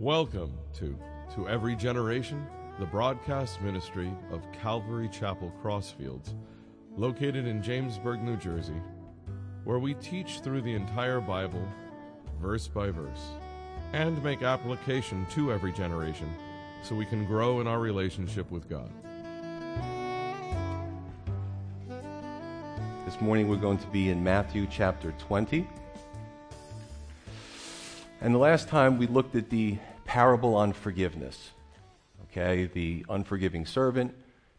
Welcome to To Every Generation, the broadcast ministry of Calvary Chapel Crossfields, located in Jamesburg, New Jersey, where we teach through the entire Bible, verse by verse, and make application to every generation so we can grow in our relationship with God. This morning we're going to be in Matthew chapter 20. And the last time we looked at the parable on forgiveness, okay, the unforgiving servant,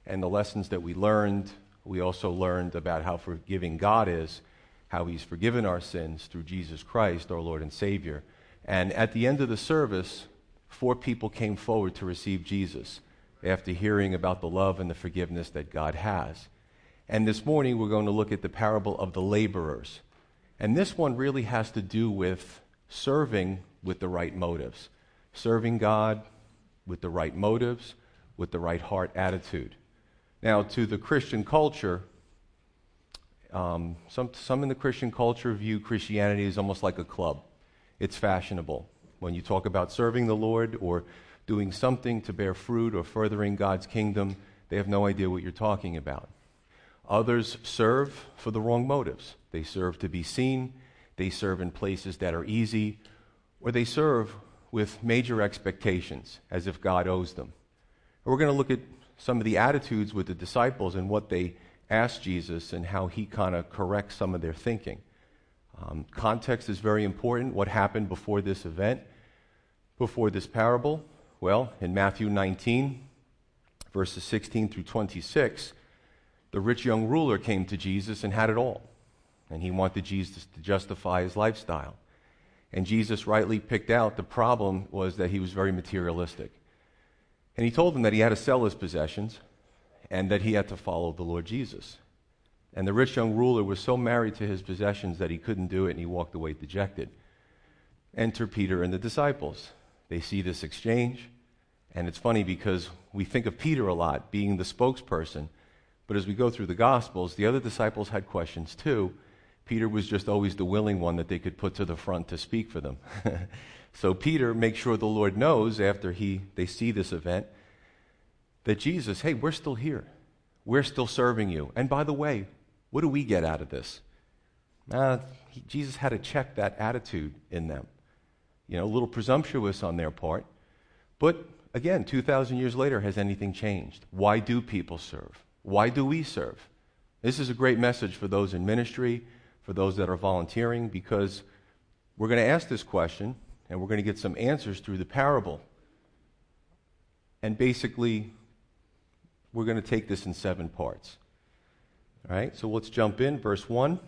and the lessons that we learned. We also learned about how forgiving God is, how He's forgiven our sins through Jesus Christ, our Lord and Savior. And at the end of the service, four people came forward to receive Jesus after hearing about the love and the forgiveness that God has. And this morning, we're going to look at the parable of the laborers. And this one really has to do with serving with the right motives, serving God with the right motives, with the right heart attitude. Now, to the Christian culture, um, some, some in the Christian culture view Christianity as almost like a club. It's fashionable. When you talk about serving the Lord or doing something to bear fruit or furthering God's kingdom, they have no idea what you're talking about. Others serve for the wrong motives. They serve to be seen, they serve in places that are easy, or they serve with major expectations as if God owes them. And we're going to look at some of the attitudes with the disciples and what they asked Jesus and how he kind of corrects some of their thinking. Um, context is very important. What happened before this event, before this parable? Well, in Matthew 19, verses 16 through 26, the rich young ruler came to Jesus and had it all and he wanted Jesus to justify his lifestyle. And Jesus rightly picked out the problem was that he was very materialistic. And he told him that he had to sell his possessions and that he had to follow the Lord Jesus. And the rich young ruler was so married to his possessions that he couldn't do it and he walked away dejected. Enter Peter and the disciples. They see this exchange. And it's funny because we think of Peter a lot being the spokesperson. But as we go through the Gospels, the other disciples had questions too. Peter was just always the willing one that they could put to the front to speak for them. so Peter makes sure the Lord knows after he, they see this event that Jesus, hey, we're still here. We're still serving you. And by the way, what do we get out of this? Uh, he, Jesus had to check that attitude in them. You know, a little presumptuous on their part. But again, 2,000 years later, has anything changed? Why do people serve? Why do we serve? This is a great message for those in ministry, for those that are volunteering because we're going to ask this question and we're going to get some answers through the parable. And basically, we're going to take this in seven parts. All right, so let's jump in. Verse 1.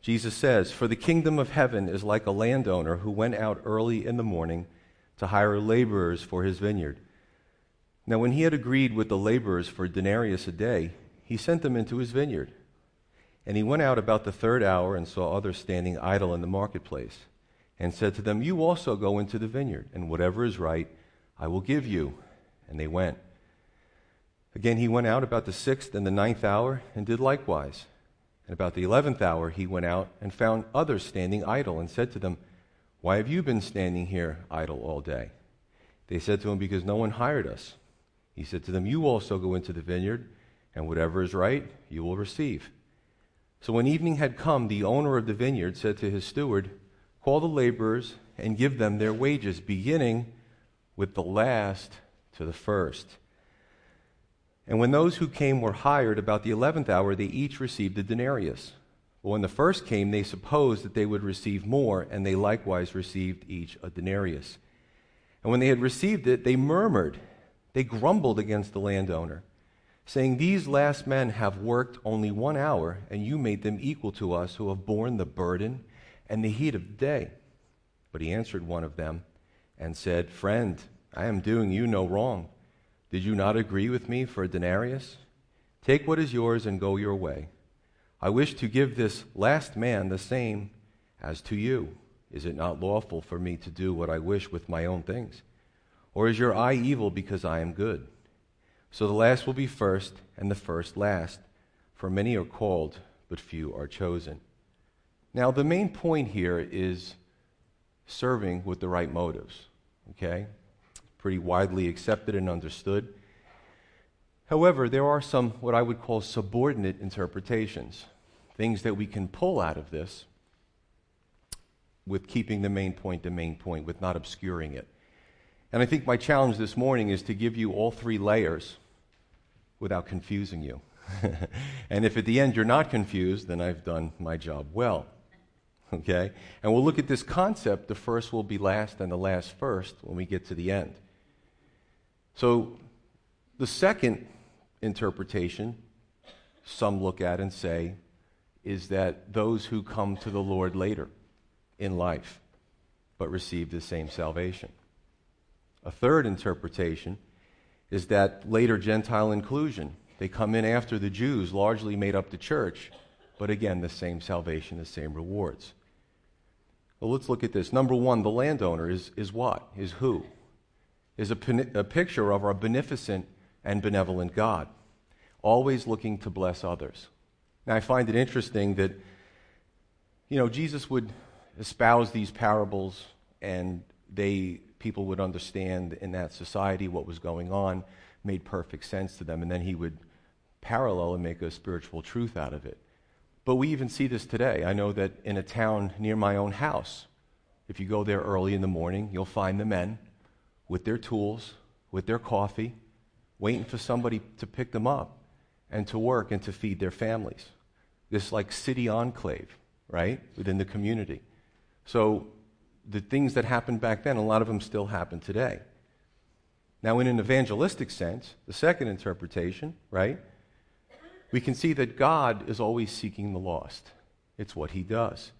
Jesus says, For the kingdom of heaven is like a landowner who went out early in the morning to hire laborers for his vineyard. Now, when he had agreed with the laborers for a denarius a day, he sent them into his vineyard. And he went out about the third hour and saw others standing idle in the marketplace, and said to them, You also go into the vineyard, and whatever is right I will give you. And they went. Again, he went out about the sixth and the ninth hour, and did likewise. And about the eleventh hour he went out and found others standing idle, and said to them, Why have you been standing here idle all day? They said to him, Because no one hired us. He said to them, You also go into the vineyard, and whatever is right you will receive. So when evening had come, the owner of the vineyard said to his steward, Call the laborers and give them their wages, beginning with the last to the first. And when those who came were hired about the eleventh hour, they each received a denarius. But when the first came, they supposed that they would receive more, and they likewise received each a denarius. And when they had received it, they murmured, they grumbled against the landowner saying, These last men have worked only one hour, and you made them equal to us who have borne the burden and the heat of the day. But he answered one of them and said, Friend, I am doing you no wrong. Did you not agree with me for a denarius? Take what is yours and go your way. I wish to give this last man the same as to you. Is it not lawful for me to do what I wish with my own things? Or is your eye evil because I am good? So the last will be first, and the first last. For many are called, but few are chosen. Now, the main point here is serving with the right motives. Okay? Pretty widely accepted and understood. However, there are some what I would call subordinate interpretations, things that we can pull out of this with keeping the main point the main point, with not obscuring it. And I think my challenge this morning is to give you all three layers without confusing you. and if at the end you're not confused, then I've done my job well. Okay? And we'll look at this concept the first will be last and the last first when we get to the end. So, the second interpretation, some look at and say, is that those who come to the Lord later in life but receive the same salvation. A third interpretation is that later Gentile inclusion. They come in after the Jews largely made up the church, but again, the same salvation, the same rewards. Well, let's look at this. Number one, the landowner is, is what? Is who? Is a, a picture of our beneficent and benevolent God, always looking to bless others. Now, I find it interesting that, you know, Jesus would espouse these parables and they people would understand in that society what was going on, made perfect sense to them, and then he would parallel and make a spiritual truth out of it. But we even see this today. I know that in a town near my own house, if you go there early in the morning, you'll find the men with their tools, with their coffee, waiting for somebody to pick them up and to work and to feed their families. This like city enclave, right, within the community. So the things that happened back then, a lot of them still happen today. Now, in an evangelistic sense, the second interpretation, right, we can see that God is always seeking the lost. It's what he does.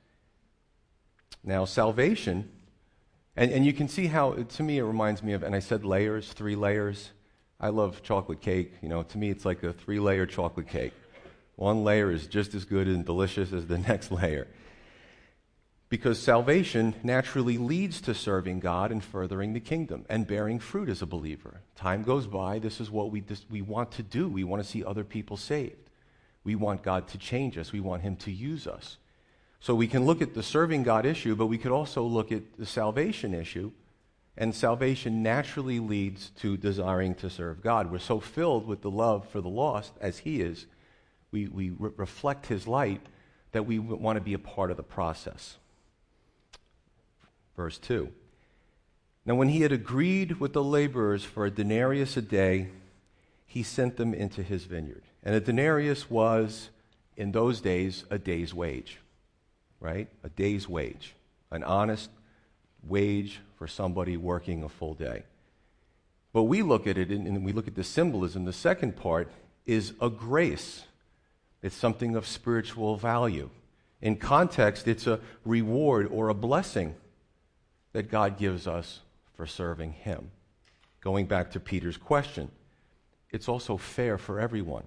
Now, salvation, and, and you can see how, to me, it reminds me of, and I said layers, three layers. I love chocolate cake. You know, to me, it's like a three layer chocolate cake. One layer is just as good and delicious as the next layer because salvation naturally leads to serving God and furthering the kingdom and bearing fruit as a believer. Time goes by, this is what we, this, we want to do. We want to see other people saved. We want God to change us, we want Him to use us. So we can look at the serving God issue, but we could also look at the salvation issue. And salvation naturally leads to desiring to serve God. We're so filled with the love for the lost, as He is, we, we re- reflect His light that we want to be a part of the process. Verse 2. Now, when he had agreed with the laborers for a denarius a day, he sent them into his vineyard. And a denarius was, in those days, a day's wage, right? A day's wage, an honest wage for somebody working a full day. But we look at it and we look at the symbolism. The second part is a grace, it's something of spiritual value. In context, it's a reward or a blessing that God gives us for serving Him. Going back to Peter's question, it's also fair for everyone.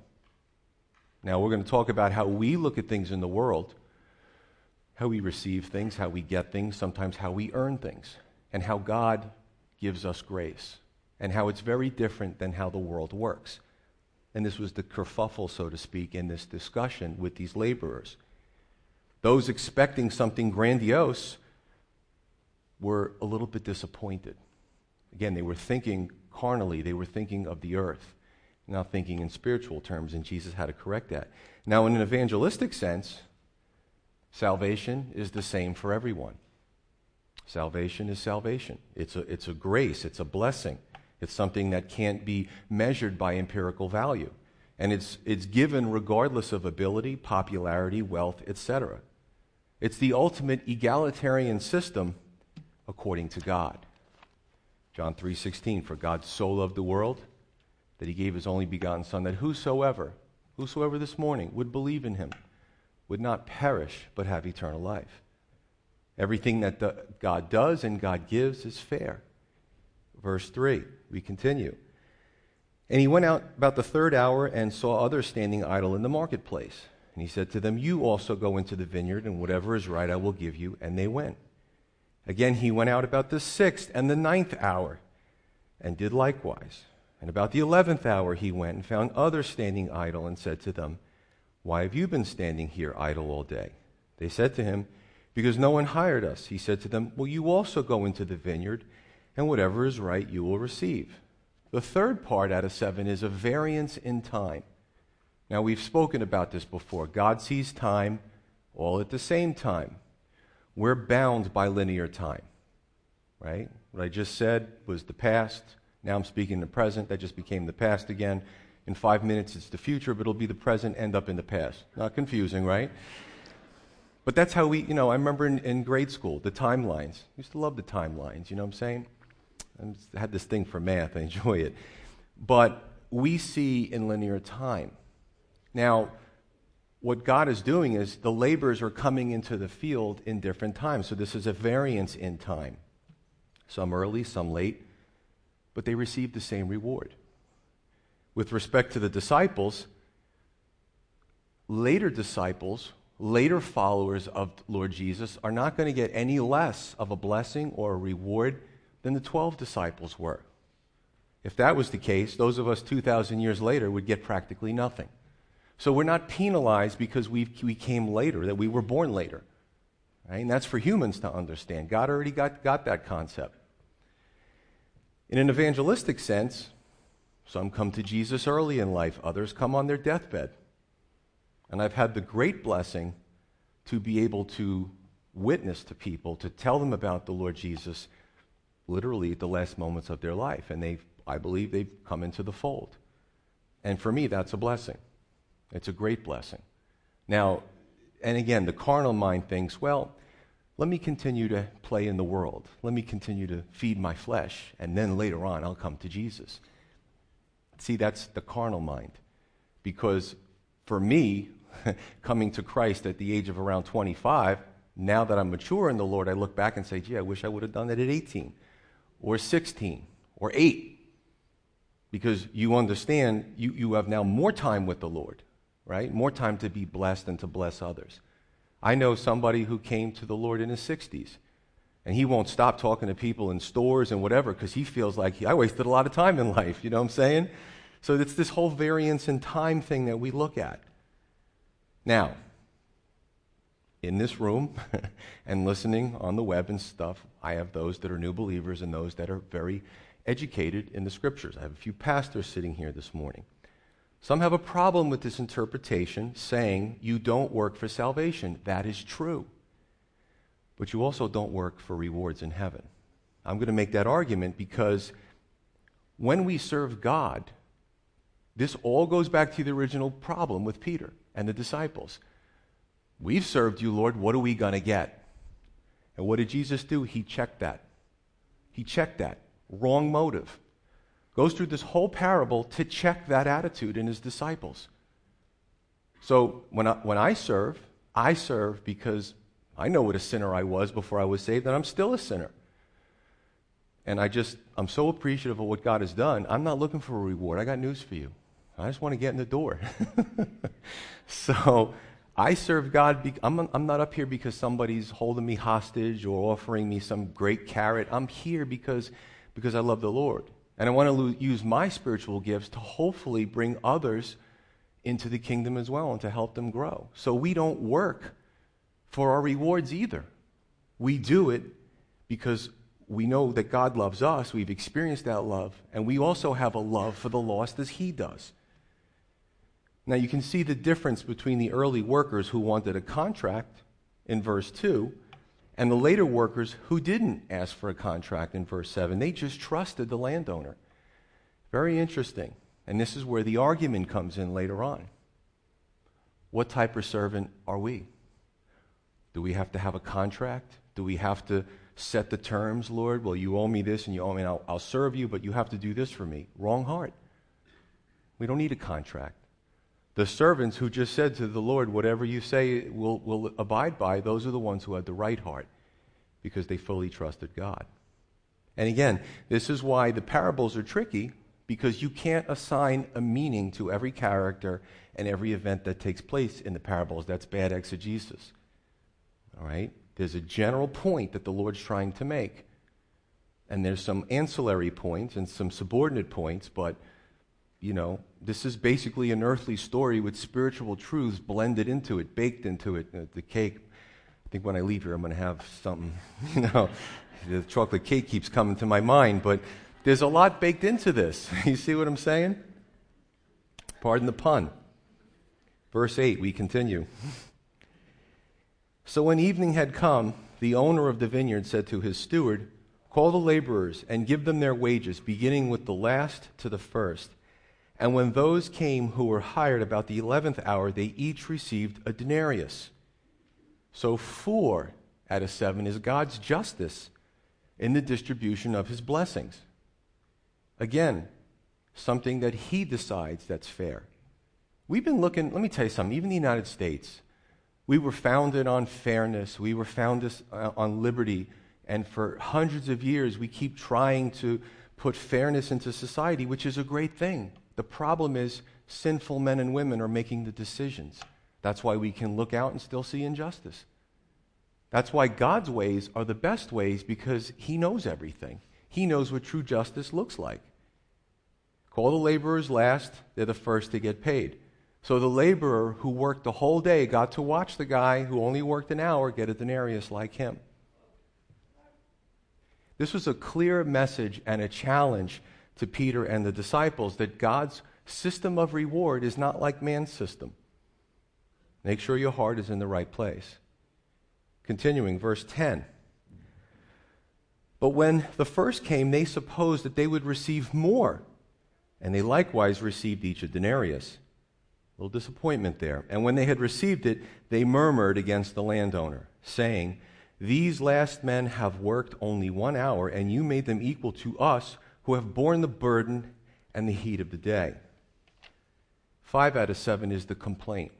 Now, we're going to talk about how we look at things in the world, how we receive things, how we get things, sometimes how we earn things, and how God gives us grace, and how it's very different than how the world works. And this was the kerfuffle, so to speak, in this discussion with these laborers. Those expecting something grandiose were a little bit disappointed. Again, they were thinking carnally, they were thinking of the earth, not thinking in spiritual terms, and Jesus had to correct that. Now, in an evangelistic sense, salvation is the same for everyone. Salvation is salvation. It's a, it's a grace, it's a blessing. It's something that can't be measured by empirical value. And it's, it's given regardless of ability, popularity, wealth, etc. It's the ultimate egalitarian system according to God. John 3:16 for God so loved the world that he gave his only begotten son that whosoever whosoever this morning would believe in him would not perish but have eternal life. Everything that the, God does and God gives is fair. Verse 3, we continue. And he went out about the third hour and saw others standing idle in the marketplace. And he said to them, You also go into the vineyard, and whatever is right I will give you. And they went. Again, he went out about the sixth and the ninth hour and did likewise. And about the eleventh hour he went and found others standing idle and said to them, Why have you been standing here idle all day? They said to him, because no one hired us. He said to them, Will you also go into the vineyard, and whatever is right you will receive? The third part out of seven is a variance in time. Now, we've spoken about this before. God sees time all at the same time. We're bound by linear time, right? What I just said was the past. Now I'm speaking the present. That just became the past again. In five minutes, it's the future, but it'll be the present, end up in the past. Not confusing, right? But that's how we, you know, I remember in, in grade school, the timelines. I used to love the timelines, you know what I'm saying? I had this thing for math, I enjoy it. But we see in linear time. Now, what God is doing is the laborers are coming into the field in different times. So this is a variance in time. Some early, some late, but they receive the same reward. With respect to the disciples, later disciples, later followers of Lord Jesus are not going to get any less of a blessing or a reward than the 12 disciples were. If that was the case, those of us 2,000 years later would get practically nothing. So we're not penalized because we we came later, that we were born later. Right? And that's for humans to understand. God already got, got that concept. In an evangelistic sense, some come to Jesus early in life, others come on their deathbed. And I've had the great blessing to be able to witness to people, to tell them about the Lord Jesus literally at the last moments of their life. And they've, I believe they've come into the fold. And for me, that's a blessing. It's a great blessing. Now, and again, the carnal mind thinks, well, let me continue to play in the world. Let me continue to feed my flesh, and then later on I'll come to Jesus. See, that's the carnal mind. Because for me, coming to Christ at the age of around 25, now that I'm mature in the Lord, I look back and say, gee, I wish I would have done that at 18 or 16 or 8. Because you understand you, you have now more time with the Lord, right? More time to be blessed and to bless others. I know somebody who came to the Lord in his 60s, and he won't stop talking to people in stores and whatever because he feels like he, I wasted a lot of time in life. You know what I'm saying? So it's this whole variance in time thing that we look at. Now, in this room and listening on the web and stuff, I have those that are new believers and those that are very educated in the scriptures. I have a few pastors sitting here this morning. Some have a problem with this interpretation saying you don't work for salvation. That is true. But you also don't work for rewards in heaven. I'm going to make that argument because when we serve God, this all goes back to the original problem with Peter and the disciples. We've served you, Lord. What are we going to get? And what did Jesus do? He checked that. He checked that. Wrong motive. Goes through this whole parable to check that attitude in his disciples. So when I, when I serve, I serve because I know what a sinner I was before I was saved, and I'm still a sinner. And I just, I'm so appreciative of what God has done. I'm not looking for a reward. I got news for you. I just want to get in the door. so I serve God. Be- I'm, I'm not up here because somebody's holding me hostage or offering me some great carrot. I'm here because, because I love the Lord. And I want to use my spiritual gifts to hopefully bring others into the kingdom as well and to help them grow. So we don't work for our rewards either. We do it because we know that God loves us, we've experienced that love, and we also have a love for the lost as He does. Now you can see the difference between the early workers who wanted a contract in verse 2 and the later workers who didn't ask for a contract in verse 7. They just trusted the landowner. Very interesting. And this is where the argument comes in later on. What type of servant are we? Do we have to have a contract? Do we have to set the terms, Lord? Well, you owe me this and you owe me, I'll, I'll serve you, but you have to do this for me. Wrong heart. We don't need a contract. The servants who just said to the Lord, Whatever you say will will abide by, those are the ones who had the right heart because they fully trusted God. And again, this is why the parables are tricky because you can't assign a meaning to every character and every event that takes place in the parables. That's bad exegesis. All right? There's a general point that the Lord's trying to make. And there's some ancillary points and some subordinate points, but you know, this is basically an earthly story with spiritual truths blended into it, baked into it, uh, the cake, I think when I leave here, I'm going to have something, you know. The chocolate cake keeps coming to my mind, but there's a lot baked into this. You see what I'm saying? Pardon the pun. Verse 8, we continue. So when evening had come, the owner of the vineyard said to his steward, Call the laborers and give them their wages, beginning with the last to the first. And when those came who were hired about the eleventh hour, they each received a denarius. So four out of seven is God's justice in the distribution of his blessings. Again, something that he decides that's fair. We've been looking, let me tell you something, even the United States, we were founded on fairness, we were founded uh, on liberty, and for hundreds of years we keep trying to put fairness into society, which is a great thing. The problem is sinful men and women are making the decisions. That's why we can look out and still see injustice. That's why God's ways are the best ways because He knows everything. He knows what true justice looks like. Call the laborers last, they're the first to get paid. So the laborer who worked the whole day got to watch the guy who only worked an hour get a denarius like him. This was a clear message and a challenge to Peter and the disciples that God's system of reward is not like man's system. Make sure your heart is in the right place. Continuing, verse 10. But when the first came, they supposed that they would receive more, and they likewise received each a denarius. A little disappointment there. And when they had received it, they murmured against the landowner, saying, These last men have worked only one hour, and you made them equal to us who have borne the burden and the heat of the day. Five out of seven is the complaint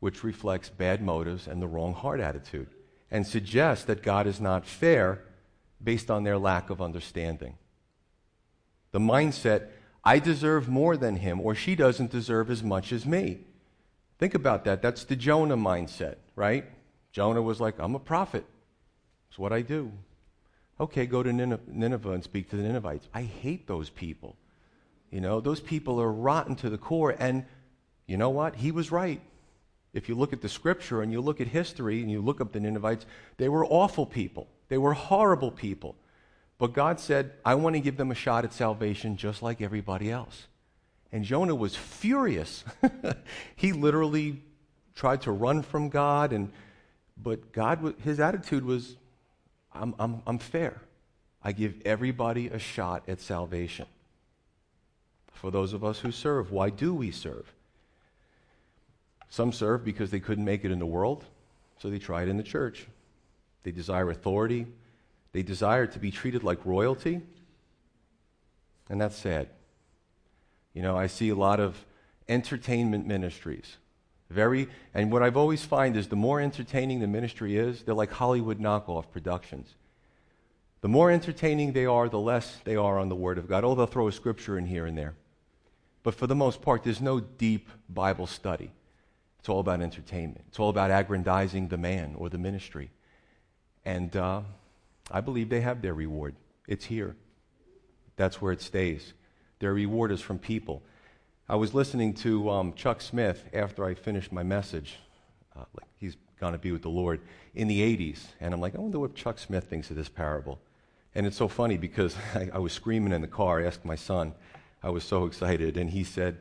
which reflects bad motives and the wrong heart attitude, and suggests that God is not fair based on their lack of understanding. The mindset, I deserve more than him, or she doesn't deserve as much as me. Think about that. That's the Jonah mindset, right? Jonah was like, I'm a prophet. It's what I do. Okay, go to Nineveh and speak to the Ninevites. I hate those people. You know, those people are rotten to the core. And you know what? He was right. If you look at the scripture and you look at history and you look up the Ninevites, they were awful people. They were horrible people. But God said, I want to give them a shot at salvation just like everybody else. And Jonah was furious. he literally tried to run from God, and, but God, his attitude was, I'm, I'm, I'm fair. I give everybody a shot at salvation. For those of us who serve, why do we serve? Some serve because they couldn't make it in the world, so they try it in the church. They desire authority, they desire to be treated like royalty, and that's sad. You know, I see a lot of entertainment ministries. Very, and what I've always find is the more entertaining the ministry is, they're like Hollywood knockoff productions. The more entertaining they are, the less they are on the Word of God. Oh, they'll throw a scripture in here and there. But for the most part, there's no deep Bible study. It's all about entertainment. It's all about aggrandizing the man or the ministry. And uh, I believe they have their reward. It's here. That's where it stays. Their reward is from people. I was listening to um, Chuck Smith after I finished my message. Uh, like he's going to be with the Lord in the 80s. And I'm like, I wonder what Chuck Smith thinks of this parable. And it's so funny because I, I was screaming in the car. I asked my son. I was so excited. And he said,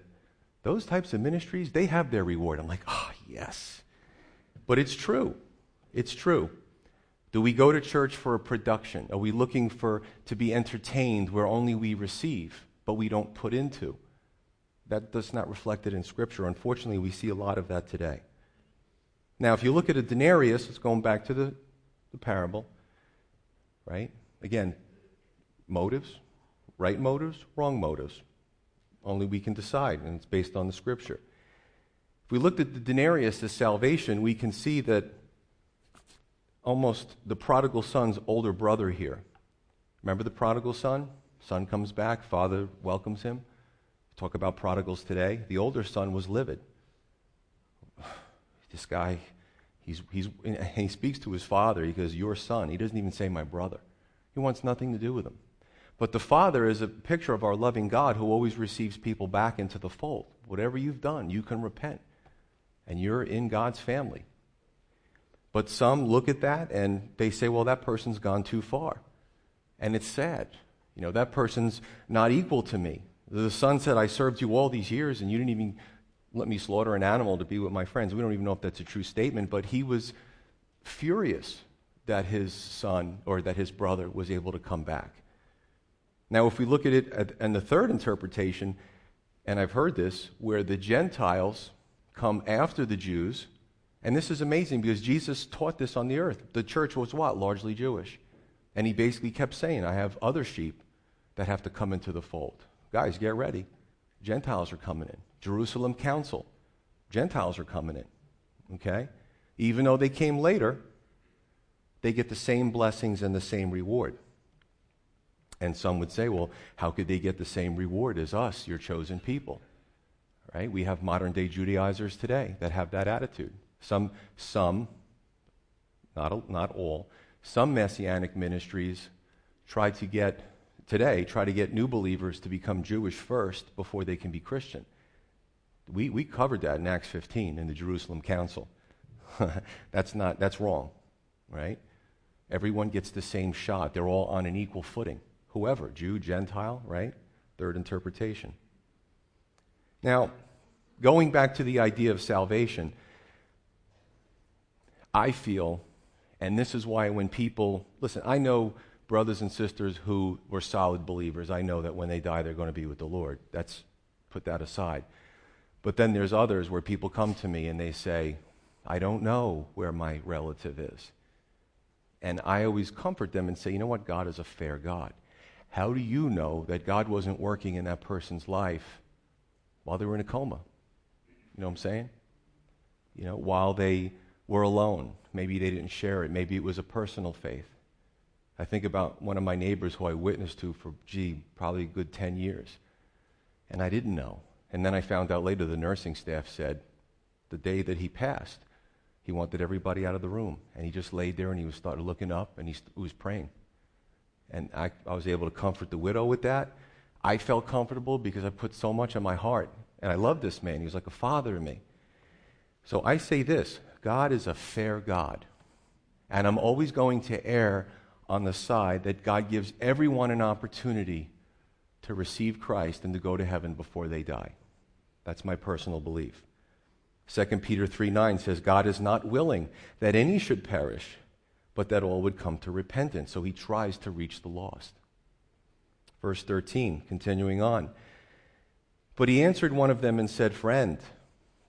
those types of ministries, they have their reward. I'm like, oh, yes. But it's true. It's true. Do we go to church for a production? Are we looking for to be entertained where only we receive, but we don't put into? That does not reflect it in Scripture. Unfortunately, we see a lot of that today. Now, if you look at a denarius, it's going back to the, the parable, right? Again, motives, right motives, wrong motives. Only we can decide, and it's based on the scripture. If we looked at the denarius as salvation, we can see that almost the prodigal son's older brother here. Remember the prodigal son? Son comes back, father welcomes him. Talk about prodigals today. The older son was livid. This guy, he's, he's, he speaks to his father. He goes, Your son. He doesn't even say my brother. He wants nothing to do with him. But the Father is a picture of our loving God who always receives people back into the fold. Whatever you've done, you can repent. And you're in God's family. But some look at that and they say, well, that person's gone too far. And it's sad. You know, that person's not equal to me. The son said, I served you all these years and you didn't even let me slaughter an animal to be with my friends. We don't even know if that's a true statement, but he was furious that his son or that his brother was able to come back. Now, if we look at it and the third interpretation, and I've heard this, where the Gentiles come after the Jews, and this is amazing because Jesus taught this on the earth. The church was what? Largely Jewish. And he basically kept saying, I have other sheep that have to come into the fold. Guys, get ready. Gentiles are coming in. Jerusalem Council. Gentiles are coming in. Okay? Even though they came later, they get the same blessings and the same reward. And some would say, well, how could they get the same reward as us, your chosen people? Right? We have modern day Judaizers today that have that attitude. Some, some, not, not all, some messianic ministries try to get, today, try to get new believers to become Jewish first before they can be Christian. We, we covered that in Acts 15 in the Jerusalem Council. that's not, that's wrong, right? Everyone gets the same shot. They're all on an equal footing whoever, Jew, Gentile, right? Third interpretation. Now, going back to the idea of salvation, I feel, and this is why when people, listen, I know brothers and sisters who were solid believers. I know that when they die, they're going to be with the Lord. That's, put that aside. But then there's others where people come to me and they say, I don't know where my relative is. And I always comfort them and say, you know what? God is a fair God. How do you know that God wasn't working in that person's life while they were in a coma? You know what I'm saying? You know, while they were alone. Maybe they didn't share it. Maybe it was a personal faith. I think about one of my neighbors who I witnessed to for, gee, probably a good 10 years. And I didn't know. And then I found out later the nursing staff said the day that he passed, he wanted everybody out of the room. And he just laid there and he was started looking up and he, was praying. And I, I was able to comfort the widow with that. I felt comfortable because I put so much on my heart. And I loved this man. He was like a father to me. So I say this God is a fair God. And I'm always going to err on the side that God gives everyone an opportunity to receive Christ and to go to heaven before they die. That's my personal belief. 2 Peter 3 9 says, God is not willing that any should perish, but that all would come to repentance. So he tries to reach the lost. Verse 13, continuing on. But he answered one of them and said, Friend,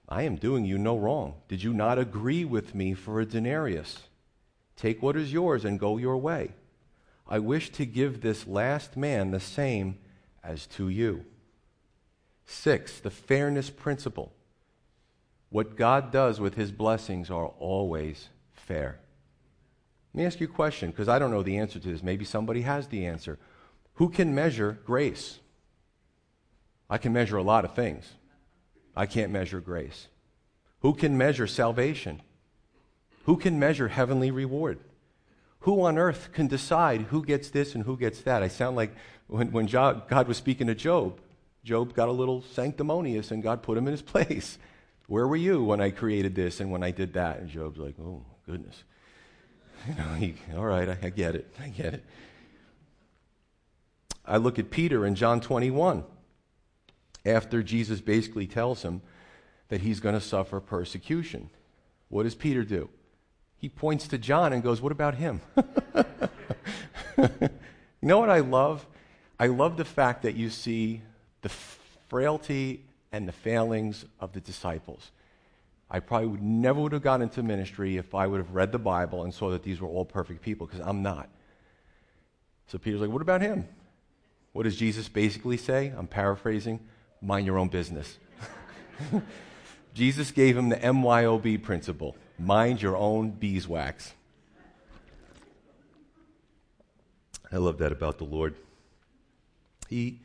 I am doing you no wrong. Did you not agree with me for a denarius? Take what is yours and go your way. I wish to give this last man the same as to you. Six, the fairness principle. What God does with his blessings are always fair. Let me ask you a question because I don't know the answer to this. Maybe somebody has the answer. Who can measure grace? I can measure a lot of things. I can't measure grace. Who can measure salvation? Who can measure heavenly reward? Who on earth can decide who gets this and who gets that? I sound like when, when God was speaking to Job, Job got a little sanctimonious and God put him in his place. Where were you when I created this and when I did that? And Job's like, oh, goodness. You know, he, all right, I, I get it. I get it. I look at Peter in John 21 after Jesus basically tells him that he's going to suffer persecution. What does Peter do? He points to John and goes, What about him? you know what I love? I love the fact that you see the frailty and the failings of the disciples. I probably would never would have gotten into ministry if I would have read the Bible and saw that these were all perfect people, because I'm not. So Peter's like, what about him? What does Jesus basically say? I'm paraphrasing. Mind your own business. Jesus gave him the MYOB principle mind your own beeswax. I love that about the Lord. He,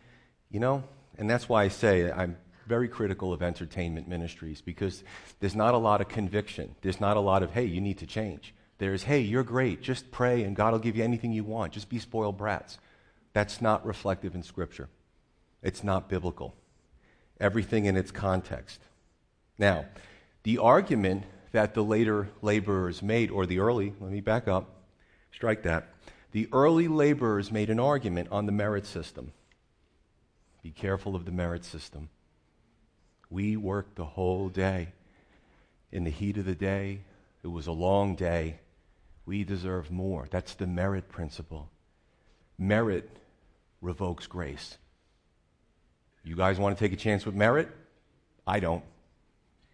you know, and that's why I say I'm very critical of entertainment ministries because there's not a lot of conviction. There's not a lot of, hey, you need to change. There's, hey, you're great. Just pray and God will give you anything you want. Just be spoiled brats. That's not reflective in Scripture. It's not biblical. Everything in its context. Now, the argument that the later laborers made, or the early, let me back up, strike that. The early laborers made an argument on the merit system. Be careful of the merit system. We worked the whole day. In the heat of the day, it was a long day. We deserve more. That's the merit principle. Merit revokes grace. You guys want to take a chance with merit? I don't.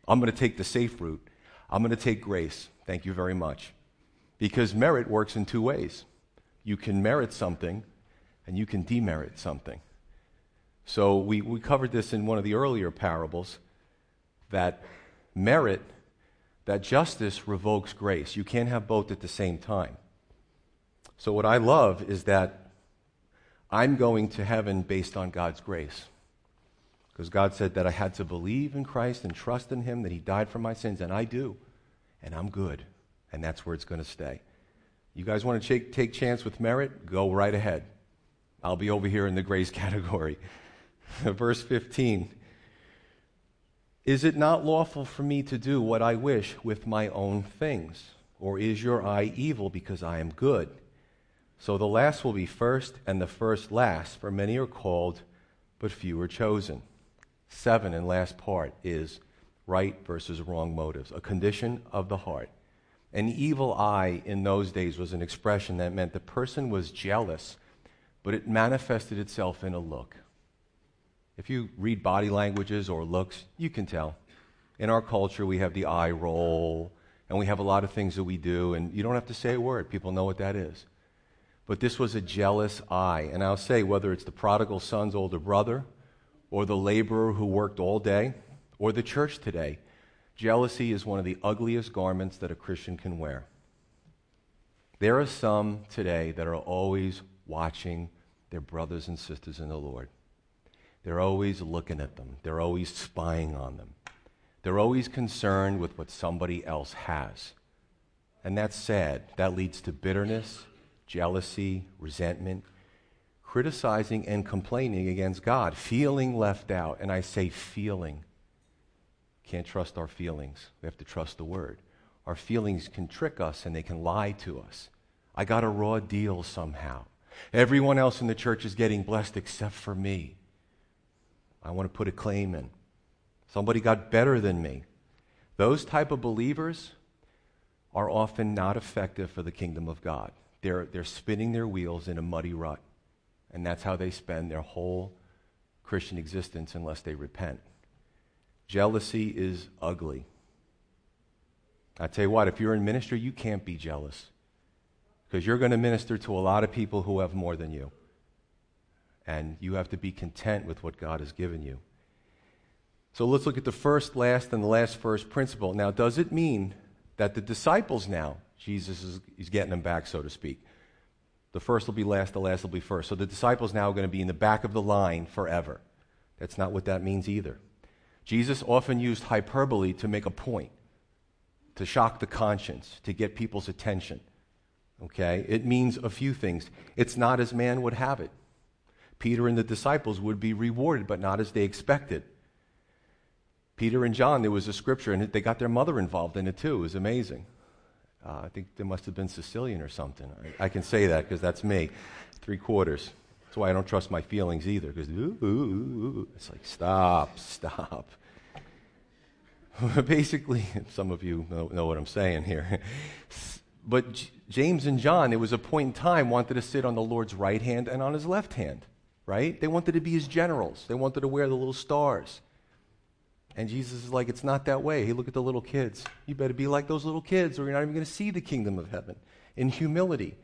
I'm going to take the safe route. I'm going to take grace. Thank you very much. Because merit works in two ways you can merit something, and you can demerit something. So we, we covered this in one of the earlier parables that merit, that justice revokes grace. You can't have both at the same time. So what I love is that I'm going to heaven based on God's grace. Because God said that I had to believe in Christ and trust in Him, that He died for my sins, and I do. And I'm good. And that's where it's going to stay. You guys want to take, take chance with merit? Go right ahead. I'll be over here in the grace category. Verse 15 Is it not lawful for me to do what I wish with my own things? Or is your eye evil because I am good? So the last will be first, and the first last, for many are called, but few are chosen. Seven and last part is right versus wrong motives, a condition of the heart. An evil eye in those days was an expression that meant the person was jealous, but it manifested itself in a look. If you read body languages or looks, you can tell. In our culture, we have the eye roll, and we have a lot of things that we do, and you don't have to say a word. People know what that is. But this was a jealous eye. And I'll say, whether it's the prodigal son's older brother, or the laborer who worked all day, or the church today, jealousy is one of the ugliest garments that a Christian can wear. There are some today that are always watching their brothers and sisters in the Lord. They're always looking at them, they're always spying on them. They're always concerned with what somebody else has. And that's sad. That leads to bitterness, jealousy, resentment, criticizing and complaining against God, feeling left out. And I say feeling. Can't trust our feelings. We have to trust the Word. Our feelings can trick us and they can lie to us. I got a raw deal somehow. Everyone else in the church is getting blessed except for me. I want to put a claim in. Somebody got better than me. Those type of believers are often not effective for the kingdom of God. They're, they're spinning their wheels in a muddy rut. And that's how they spend their whole Christian existence unless they repent. Jealousy is ugly. I tell you what, if you're in ministry, you can't be jealous because you're going to minister to a lot of people who have more than you and you have to be content with what God has given you. So let's look at the first, last, and the last first principle. Now, does it mean that the disciples now, Jesus is he's getting them back, so to speak, the first will be last, the last will be first. So the disciples now are going to be in the back of the line forever. That's not what that means either. Jesus often used hyperbole to make a point, to shock the conscience, to get people's attention. Okay? It means a few things. It's not as man would have it. Peter and the disciples would be rewarded, but not as they expected. Peter and John, there was a scripture, and they got their mother involved in it too. It was amazing. Uh, I think there must have been Sicilian or something. I, I can say that because that's me, three quarters. That's why I don't trust my feelings either, because it's like, stop, stop. Basically, some of you know, know what I'm saying here. but J- James and John, there was a point in time, wanted to sit on the Lord's right hand and on his left hand right? They wanted to be his generals, they wanted to wear the little stars. And Jesus is like, it's not that way. Hey, look at the little kids. You better be like those little kids, or you're not even going to see the kingdom of heaven. In humility.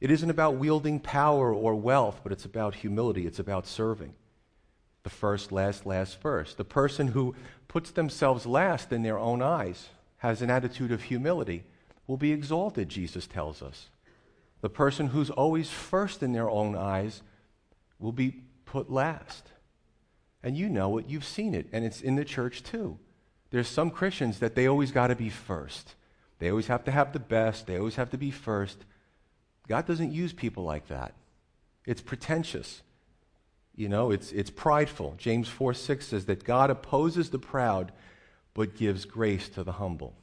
It isn't about wielding power or wealth, but it's about humility. It's about serving. The first, last, last, first. The person who puts themselves last in their own eyes has an attitude of humility will be exalted, Jesus tells us. The person who's always first in their own eyes will be put last. And you know it, you've seen it, and it's in the church too. There's some Christians that they always got to be first. They always have to have the best, they always have to be first. God doesn't use people like that. It's pretentious. You know, it's, it's prideful. James 4 6 says that God opposes the proud, but gives grace to the humble.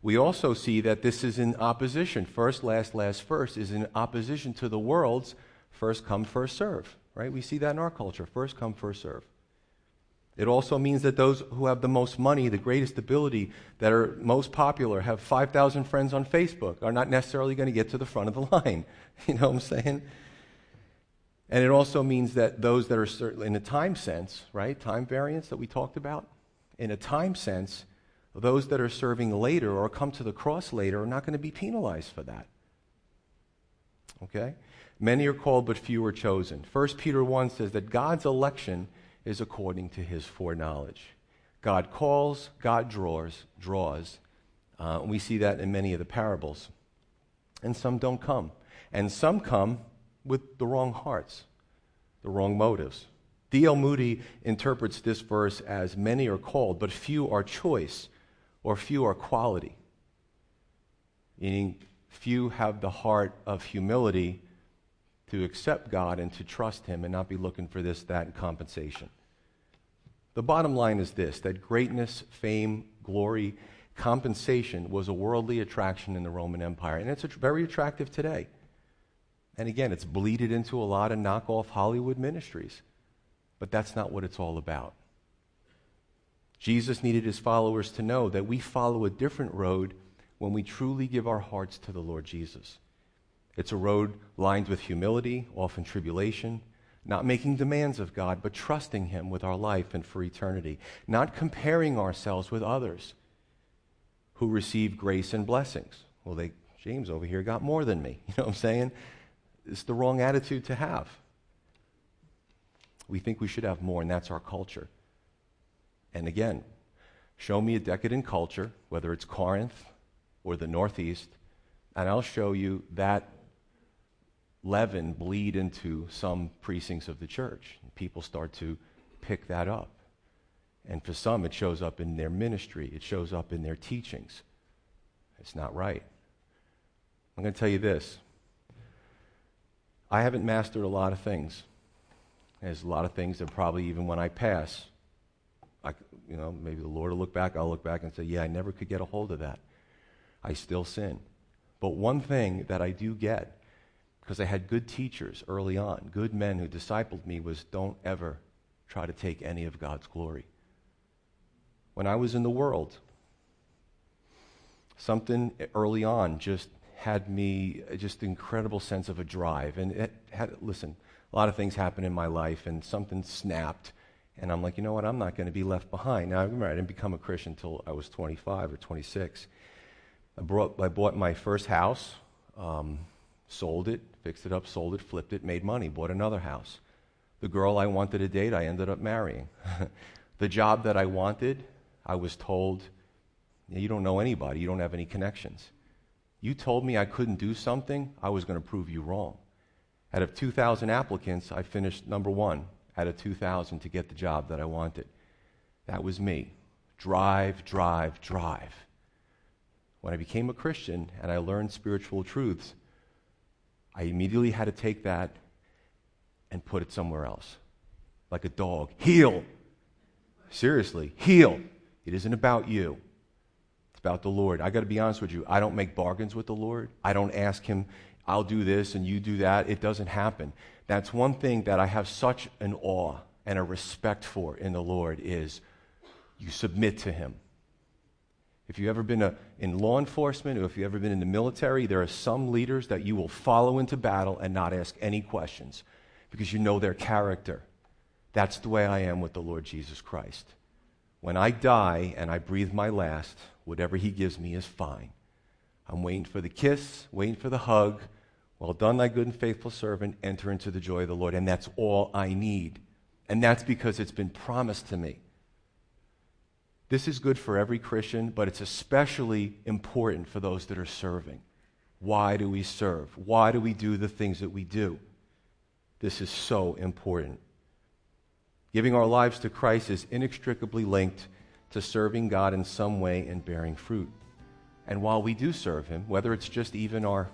We also see that this is in opposition. First, last, last, first is in opposition to the world's first come, first serve. Right? We see that in our culture. First come, first serve. It also means that those who have the most money, the greatest ability, that are most popular, have 5,000 friends on Facebook, are not necessarily going to get to the front of the line. You know what I'm saying? And it also means that those that are certainly in a time sense, right? Time variance that we talked about. In a time sense, those that are serving later or come to the cross later are not going to be penalized for that. Okay? Many are called, but few are chosen. 1 Peter 1 says that God's election is according to his foreknowledge. God calls, God draws, draws. Uh, we see that in many of the parables. And some don't come. And some come with the wrong hearts, the wrong motives. D.L. Moody interprets this verse as many are called, but few are choice, or few are quality. Meaning, few have the heart of humility to accept God and to trust Him and not be looking for this, that, and compensation. The bottom line is this that greatness, fame, glory, compensation was a worldly attraction in the Roman Empire, and it's very attractive today. And again, it's bleeded into a lot of knockoff Hollywood ministries. But that's not what it's all about. Jesus needed his followers to know that we follow a different road when we truly give our hearts to the Lord Jesus. It's a road lined with humility, often tribulation, not making demands of God, but trusting Him with our life and for eternity, not comparing ourselves with others who receive grace and blessings. Well, they, James over here got more than me. You know what I'm saying? It's the wrong attitude to have. We think we should have more, and that's our culture. And again, show me a decadent culture, whether it's Corinth or the Northeast, and I'll show you that leaven bleed into some precincts of the church. People start to pick that up. And for some, it shows up in their ministry, it shows up in their teachings. It's not right. I'm going to tell you this I haven't mastered a lot of things. There's a lot of things that probably even when I pass, I, you know, maybe the Lord will look back, I'll look back and say, yeah, I never could get a hold of that. I still sin. But one thing that I do get, because I had good teachers early on, good men who discipled me, was don't ever try to take any of God's glory. When I was in the world, something early on just had me just incredible sense of a drive. And it had, listen, a lot of things happened in my life, and something snapped. And I'm like, you know what? I'm not going to be left behind. Now, I remember I didn't become a Christian until I was 25 or 26. I, brought, I bought my first house, um, sold it, fixed it up, sold it, flipped it, made money, bought another house. The girl I wanted to date, I ended up marrying. the job that I wanted, I was told, you don't know anybody, you don't have any connections. You told me I couldn't do something, I was going to prove you wrong. Out of 2,000 applicants, I finished number one out of 2,000 to get the job that I wanted. That was me. Drive, drive, drive. When I became a Christian and I learned spiritual truths, I immediately had to take that and put it somewhere else. Like a dog. Heel. Seriously, heel. It isn't about you it's about the Lord. I got to be honest with you. I don't make bargains with the Lord. I don't ask Him, I'll do this and you do that. It doesn't happen. That's one thing that I have such an awe and a respect for in the Lord is you submit to Him. If you've ever been a, in law enforcement or if you've ever been in the military, there are some leaders that you will follow into battle and not ask any questions because you know their character. That's the way I am with the Lord Jesus Christ. When I die and I breathe my last, whatever He gives me is fine. I'm waiting for the kiss, waiting for the hug. Well done, thy good and faithful servant. Enter into the joy of the Lord. And that's all I need. And that's because it's been promised to me. This is good for every Christian, but it's especially important for those that are serving. Why do we serve? Why do we do the things that we do? This is so important. Giving our lives to Christ is inextricably linked to serving God in some way and bearing fruit. And while we do serve Him, whether it's just even our,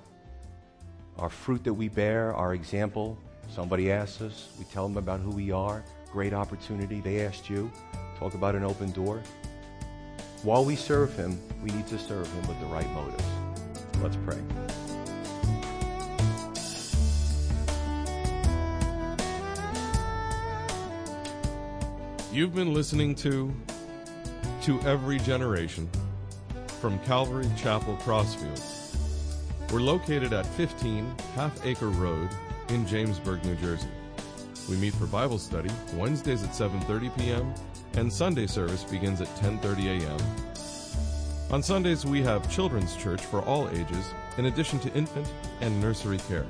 our fruit that we bear, our example, somebody asks us, we tell them about who we are, great opportunity. They asked you, talk about an open door. while we serve Him, we need to serve Him with the right motives. Let's pray. You've been listening to To Every Generation from Calvary Chapel Crossfields. We're located at 15 Half Acre Road in Jamesburg, New Jersey. We meet for Bible study Wednesdays at 7:30 p.m. and Sunday service begins at 10:30 a.m. On Sundays we have children's church for all ages in addition to infant and nursery care.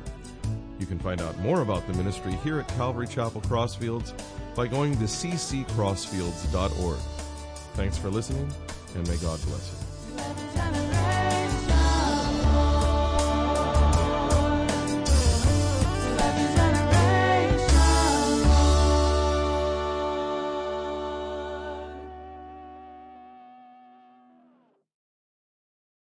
You can find out more about the ministry here at Calvary Chapel Crossfields by going to cccrossfields.org. Thanks for listening and may God bless you.